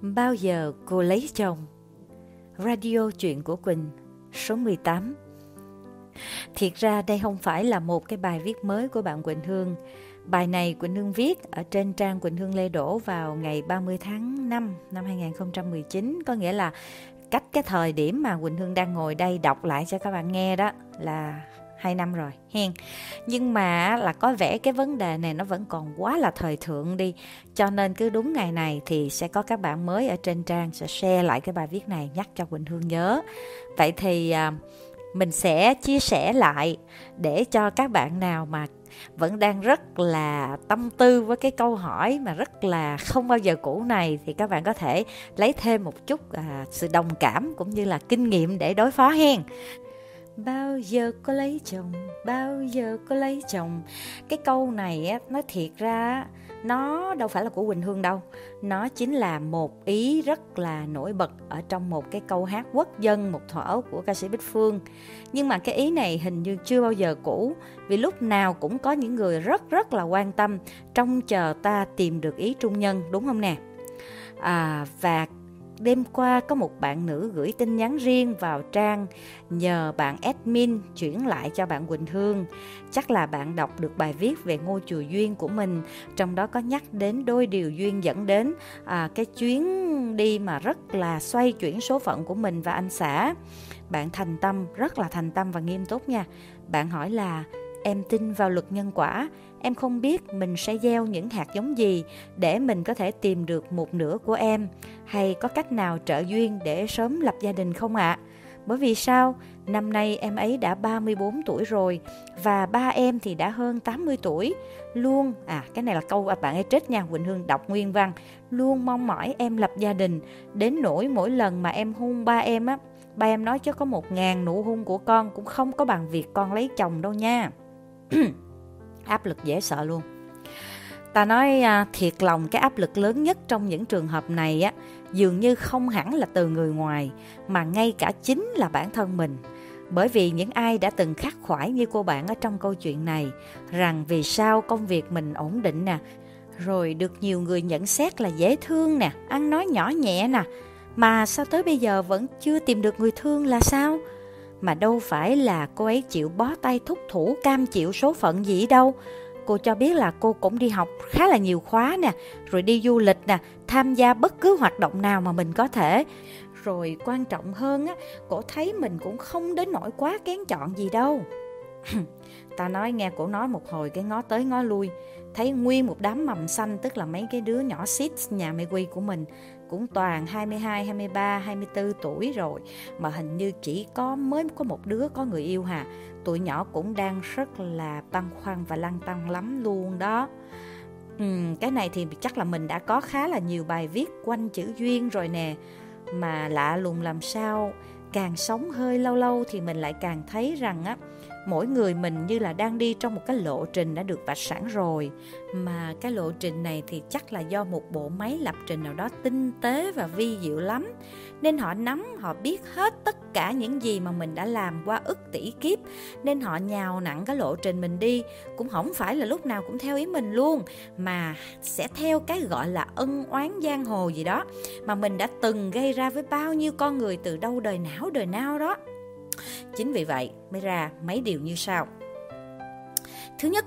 Bao giờ cô lấy chồng? Radio chuyện của Quỳnh, số 18 Thiệt ra đây không phải là một cái bài viết mới của bạn Quỳnh Hương. Bài này Quỳnh Hương viết ở trên trang Quỳnh Hương Lê Đỗ vào ngày 30 tháng 5 năm 2019. Có nghĩa là cách cái thời điểm mà Quỳnh Hương đang ngồi đây đọc lại cho các bạn nghe đó là hai năm rồi hen. Nhưng mà là có vẻ cái vấn đề này nó vẫn còn quá là thời thượng đi. Cho nên cứ đúng ngày này thì sẽ có các bạn mới ở trên trang sẽ share lại cái bài viết này nhắc cho quỳnh hương nhớ. Vậy thì à, mình sẽ chia sẻ lại để cho các bạn nào mà vẫn đang rất là tâm tư với cái câu hỏi mà rất là không bao giờ cũ này thì các bạn có thể lấy thêm một chút à, sự đồng cảm cũng như là kinh nghiệm để đối phó hen bao giờ có lấy chồng bao giờ có lấy chồng. Cái câu này á nói thiệt ra nó đâu phải là của quỳnh hương đâu. Nó chính là một ý rất là nổi bật ở trong một cái câu hát quốc dân một thuở của ca sĩ bích phương. Nhưng mà cái ý này hình như chưa bao giờ cũ vì lúc nào cũng có những người rất rất là quan tâm trông chờ ta tìm được ý trung nhân đúng không nè? À, và đêm qua có một bạn nữ gửi tin nhắn riêng vào trang nhờ bạn admin chuyển lại cho bạn Quỳnh Hương. Chắc là bạn đọc được bài viết về ngôi chùa duyên của mình, trong đó có nhắc đến đôi điều duyên dẫn đến à, cái chuyến đi mà rất là xoay chuyển số phận của mình và anh xã. Bạn thành tâm, rất là thành tâm và nghiêm túc nha. Bạn hỏi là em tin vào luật nhân quả em không biết mình sẽ gieo những hạt giống gì để mình có thể tìm được một nửa của em hay có cách nào trợ duyên để sớm lập gia đình không ạ? À? Bởi vì sao? Năm nay em ấy đã 34 tuổi rồi và ba em thì đã hơn 80 tuổi. Luôn, à cái này là câu bạn ấy trích nha, Quỳnh Hương đọc nguyên văn. Luôn mong mỏi em lập gia đình. Đến nỗi mỗi lần mà em hôn ba em á, ba em nói chứ có một ngàn nụ hôn của con cũng không có bằng việc con lấy chồng đâu nha. áp lực dễ sợ luôn. Ta nói à, thiệt lòng cái áp lực lớn nhất trong những trường hợp này á dường như không hẳn là từ người ngoài mà ngay cả chính là bản thân mình. Bởi vì những ai đã từng khắc khoải như cô bạn ở trong câu chuyện này rằng vì sao công việc mình ổn định nè rồi được nhiều người nhận xét là dễ thương nè ăn nói nhỏ nhẹ nè mà sao tới bây giờ vẫn chưa tìm được người thương là sao? Mà đâu phải là cô ấy chịu bó tay thúc thủ cam chịu số phận gì đâu. Cô cho biết là cô cũng đi học khá là nhiều khóa nè, rồi đi du lịch nè, tham gia bất cứ hoạt động nào mà mình có thể. Rồi quan trọng hơn á, cổ thấy mình cũng không đến nỗi quá kén chọn gì đâu. Ta nói nghe cổ nói một hồi cái ngó tới ngó lui, thấy nguyên một đám mầm xanh tức là mấy cái đứa nhỏ xít nhà mê quy của mình cũng toàn 22, 23, 24 tuổi rồi mà hình như chỉ có mới có một đứa có người yêu hà. Tụi nhỏ cũng đang rất là băn khoăn và lăn tăng lắm luôn đó. Ừ, cái này thì chắc là mình đã có khá là nhiều bài viết quanh chữ duyên rồi nè. Mà lạ lùng làm sao càng sống hơi lâu lâu thì mình lại càng thấy rằng á mỗi người mình như là đang đi trong một cái lộ trình đã được vạch sẵn rồi. Mà cái lộ trình này thì chắc là do một bộ máy lập trình nào đó tinh tế và vi diệu lắm. Nên họ nắm, họ biết hết tất cả những gì mà mình đã làm qua ức tỷ kiếp. Nên họ nhào nặng cái lộ trình mình đi. Cũng không phải là lúc nào cũng theo ý mình luôn, mà sẽ theo cái gọi là ân oán giang hồ gì đó mà mình đã từng gây ra với bao nhiêu con người từ đâu đời não đời nào đó. Chính vì vậy mới ra mấy điều như sau. Thứ nhất,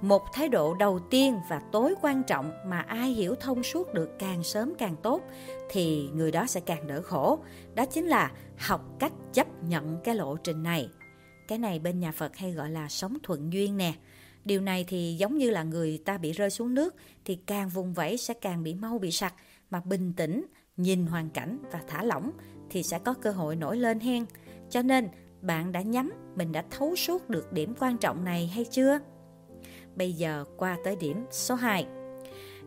một thái độ đầu tiên và tối quan trọng mà ai hiểu thông suốt được càng sớm càng tốt thì người đó sẽ càng đỡ khổ. Đó chính là học cách chấp nhận cái lộ trình này. Cái này bên nhà Phật hay gọi là sống thuận duyên nè. Điều này thì giống như là người ta bị rơi xuống nước thì càng vùng vẫy sẽ càng bị mau bị sặc mà bình tĩnh, nhìn hoàn cảnh và thả lỏng thì sẽ có cơ hội nổi lên hen. Cho nên, bạn đã nhắm, mình đã thấu suốt được điểm quan trọng này hay chưa? Bây giờ qua tới điểm số 2.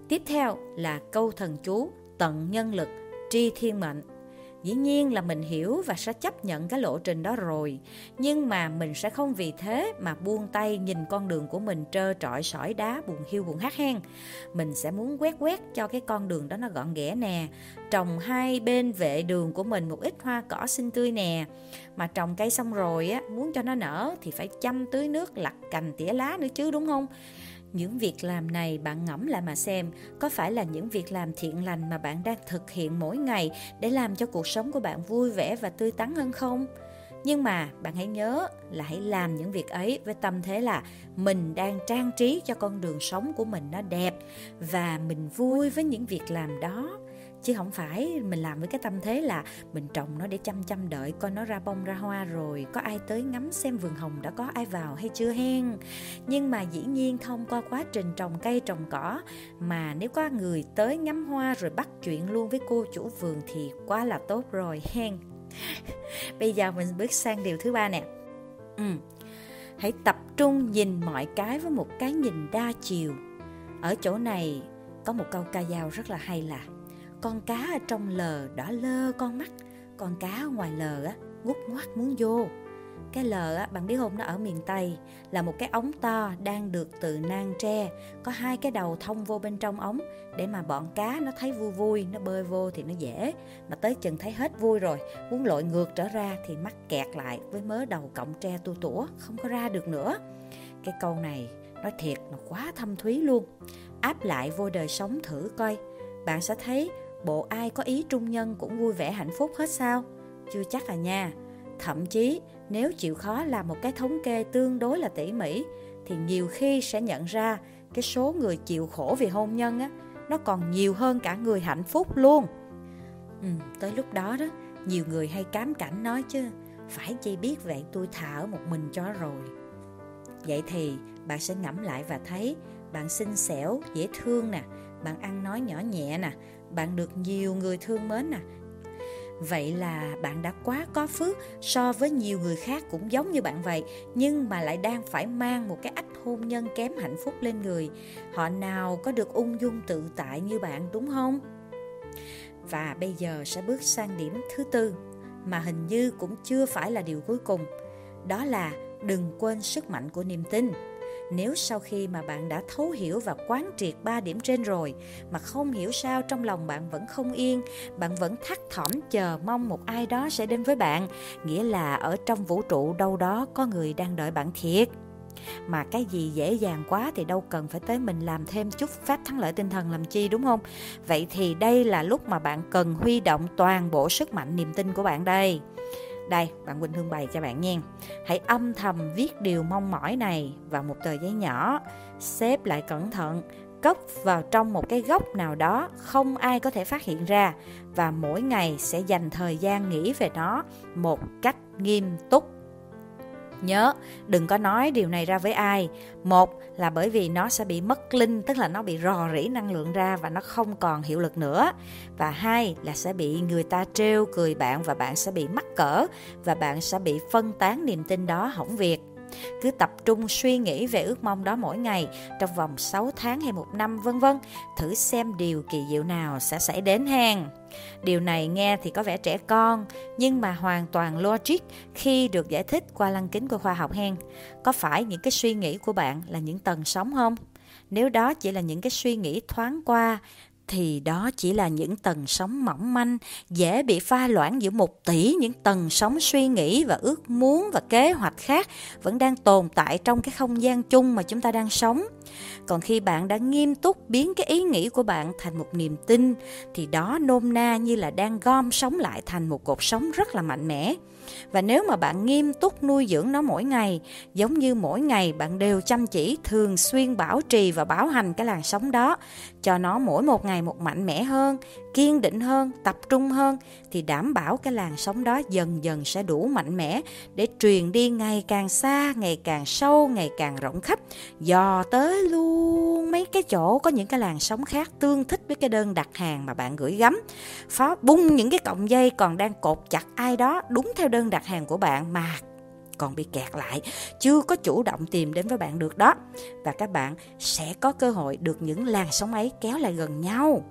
Tiếp theo là câu thần chú tận nhân lực, tri thiên mệnh Dĩ nhiên là mình hiểu và sẽ chấp nhận cái lộ trình đó rồi. Nhưng mà mình sẽ không vì thế mà buông tay nhìn con đường của mình trơ trọi sỏi đá buồn hiu buồn hát hen. Mình sẽ muốn quét quét cho cái con đường đó nó gọn ghẽ nè. Trồng hai bên vệ đường của mình một ít hoa cỏ xinh tươi nè. Mà trồng cây xong rồi á, muốn cho nó nở thì phải chăm tưới nước lặt cành tỉa lá nữa chứ đúng không? Những việc làm này bạn ngẫm lại mà xem, có phải là những việc làm thiện lành mà bạn đang thực hiện mỗi ngày để làm cho cuộc sống của bạn vui vẻ và tươi tắn hơn không? Nhưng mà bạn hãy nhớ là hãy làm những việc ấy với tâm thế là mình đang trang trí cho con đường sống của mình nó đẹp và mình vui với những việc làm đó chứ không phải. Mình làm với cái tâm thế là mình trồng nó để chăm chăm đợi, coi nó ra bông, ra hoa rồi có ai tới ngắm xem vườn hồng đã có ai vào hay chưa hen. Nhưng mà dĩ nhiên thông qua quá trình trồng cây, trồng cỏ mà nếu có người tới ngắm hoa rồi bắt chuyện luôn với cô chủ vườn thì quá là tốt rồi hen. Bây giờ mình bước sang điều thứ ba nè. Ừ. hãy tập trung nhìn mọi cái với một cái nhìn đa chiều. Ở chỗ này có một câu ca dao rất là hay là con cá ở trong lờ đỏ lơ con mắt, con cá ngoài lờ á ngút ngoắt muốn vô. Cái lờ á, bạn biết không, nó ở miền tây, là một cái ống to đang được từ nang tre. Có hai cái đầu thông vô bên trong ống để mà bọn cá nó thấy vui vui, nó bơi vô thì nó dễ. Mà tới chừng thấy hết vui rồi, muốn lội ngược trở ra thì mắc kẹt lại với mớ đầu cọng tre tu tủa, không có ra được nữa. Cái câu này nói thiệt nó quá thâm thúy luôn. Áp lại vô đời sống thử coi, bạn sẽ thấy bộ ai có ý trung nhân cũng vui vẻ hạnh phúc hết sao? Chưa chắc à nha. Thậm chí nếu chịu khó làm một cái thống kê tương đối là tỉ mỉ thì nhiều khi sẽ nhận ra cái số người chịu khổ vì hôn nhân á nó còn nhiều hơn cả người hạnh phúc luôn. Ừ, tới lúc đó đó, nhiều người hay cám cảnh nói chứ, phải chi biết vậy tôi thả ở một mình cho rồi. Vậy thì bạn sẽ ngẫm lại và thấy bạn xinh xẻo, dễ thương nè, bạn ăn nói nhỏ nhẹ nè, bạn được nhiều người thương mến nè vậy là bạn đã quá có phước so với nhiều người khác cũng giống như bạn vậy, nhưng mà lại đang phải mang một cái ách hôn nhân kém hạnh phúc lên người. Họ nào có được ung dung tự tại như bạn, đúng không? Và bây giờ sẽ bước sang điểm thứ tư, mà hình như cũng chưa phải là điều cuối cùng. Đó là đừng quên sức mạnh của niềm tin nếu sau khi mà bạn đã thấu hiểu và quán triệt ba điểm trên rồi mà không hiểu sao trong lòng bạn vẫn không yên, bạn vẫn thắt thỏm chờ mong một ai đó sẽ đến với bạn, nghĩa là ở trong vũ trụ đâu đó có người đang đợi bạn thiệt. Mà cái gì dễ dàng quá thì đâu cần phải tới mình làm thêm chút pháp thắng lợi tinh thần làm chi đúng không? Vậy thì đây là lúc mà bạn cần huy động toàn bộ sức mạnh niềm tin của bạn đây đây, bạn Quỳnh Hương bày cho bạn nha. Hãy âm thầm viết điều mong mỏi này vào một tờ giấy nhỏ, xếp lại cẩn thận, cất vào trong một cái góc nào đó không ai có thể phát hiện ra. Và mỗi ngày sẽ dành thời gian nghĩ về nó một cách nghiêm túc. Nhớ, đừng có nói điều này ra với ai. Một là bởi vì nó sẽ bị mất linh, tức là nó bị rò rỉ năng lượng ra và nó không còn hiệu lực nữa. Và hai là sẽ bị người ta trêu cười bạn và bạn sẽ bị mắc cỡ và bạn sẽ bị phân tán niềm tin đó hỏng việc. Cứ tập trung suy nghĩ về ước mong đó mỗi ngày trong vòng 6 tháng hay một năm vân vân, thử xem điều kỳ diệu nào sẽ xảy đến hàng. Điều này nghe thì có vẻ trẻ con, nhưng mà hoàn toàn logic khi được giải thích qua lăng kính của khoa học hen. Có phải những cái suy nghĩ của bạn là những tầng sóng không? Nếu đó chỉ là những cái suy nghĩ thoáng qua thì đó chỉ là những tầng sóng mỏng manh, dễ bị pha loãng giữa một tỷ những tầng sóng suy nghĩ và ước muốn và kế hoạch khác vẫn đang tồn tại trong cái không gian chung mà chúng ta đang sống. Còn khi bạn đã nghiêm túc biến cái ý nghĩ của bạn thành một niềm tin thì đó nôm na như là đang gom sống lại thành một cột sống rất là mạnh mẽ. Và nếu mà bạn nghiêm túc nuôi dưỡng nó mỗi ngày, giống như mỗi ngày bạn đều chăm chỉ thường xuyên bảo trì và bảo hành cái làn sóng đó, cho nó mỗi một ngày một mạnh mẽ hơn, kiên định hơn, tập trung hơn thì đảm bảo cái làn sóng đó dần dần sẽ đủ mạnh mẽ để truyền đi ngày càng xa, ngày càng sâu, ngày càng rộng khắp, dò tới luôn mấy cái chỗ có những cái làn sóng khác tương thích với cái đơn đặt hàng mà bạn gửi gắm. Phá bung những cái cọng dây còn đang cột chặt ai đó đúng theo đơn đặt hàng của bạn mà còn bị kẹt lại, chưa có chủ động tìm đến với bạn được đó. Và các bạn sẽ có cơ hội được những làn sóng ấy kéo lại gần nhau.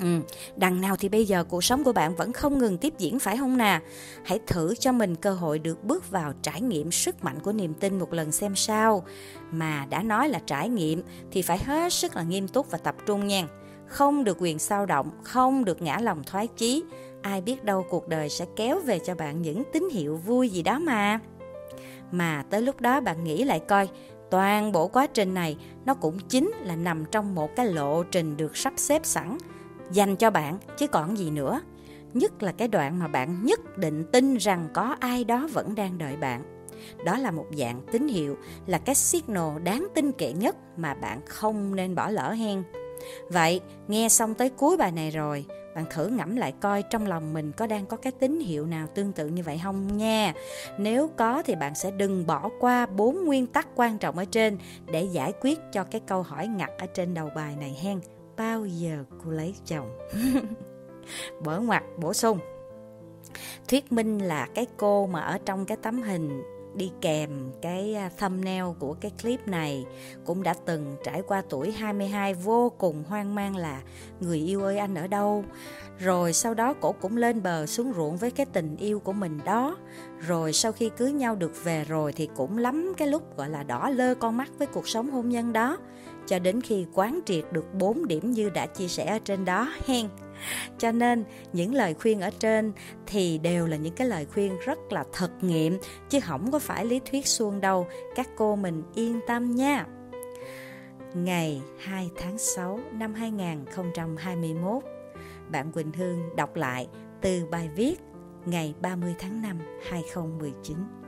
Ừ, đằng nào thì bây giờ cuộc sống của bạn vẫn không ngừng tiếp diễn phải không nè? Hãy thử cho mình cơ hội được bước vào trải nghiệm sức mạnh của niềm tin một lần xem sao. Mà đã nói là trải nghiệm thì phải hết sức là nghiêm túc và tập trung nha. Không được quyền sao động, không được ngã lòng thoái chí. Ai biết đâu cuộc đời sẽ kéo về cho bạn những tín hiệu vui gì đó mà. Mà tới lúc đó bạn nghĩ lại coi, toàn bộ quá trình này nó cũng chính là nằm trong một cái lộ trình được sắp xếp sẵn dành cho bạn, chứ còn gì nữa. Nhất là cái đoạn mà bạn nhất định tin rằng có ai đó vẫn đang đợi bạn. Đó là một dạng tín hiệu, là cái signal đáng tin cậy nhất mà bạn không nên bỏ lỡ hen. Vậy, nghe xong tới cuối bài này rồi, bạn thử ngẫm lại coi trong lòng mình có đang có cái tín hiệu nào tương tự như vậy không nha. Nếu có thì bạn sẽ đừng bỏ qua bốn nguyên tắc quan trọng ở trên để giải quyết cho cái câu hỏi ngặt ở trên đầu bài này hen bao giờ cô lấy chồng? Bở ngoặt bổ sung. Thuyết minh là cái cô mà ở trong cái tấm hình đi kèm cái à, thumbnail của cái clip này cũng đã từng trải qua tuổi 22 vô cùng hoang mang là người yêu ơi, anh ở đâu? Rồi sau đó cổ cũng lên bờ xuống ruộng với cái tình yêu của mình đó. Rồi sau khi cưới nhau được về rồi thì cũng lắm cái lúc, gọi là, đỏ lơ con mắt với cuộc sống hôn nhân đó. Cho đến khi quán triệt được 4 điểm như đã chia sẻ ở trên đó, hen cho nên, những lời khuyên ở trên thì đều là những cái lời khuyên rất là thật nghiệm, chứ không có phải lý thuyết suông đâu. Các cô mình yên tâm nha. Ngày 2 tháng 6 năm 2021 bạn Quỳnh Hương đọc lại từ bài viết ngày 30 tháng 5 2019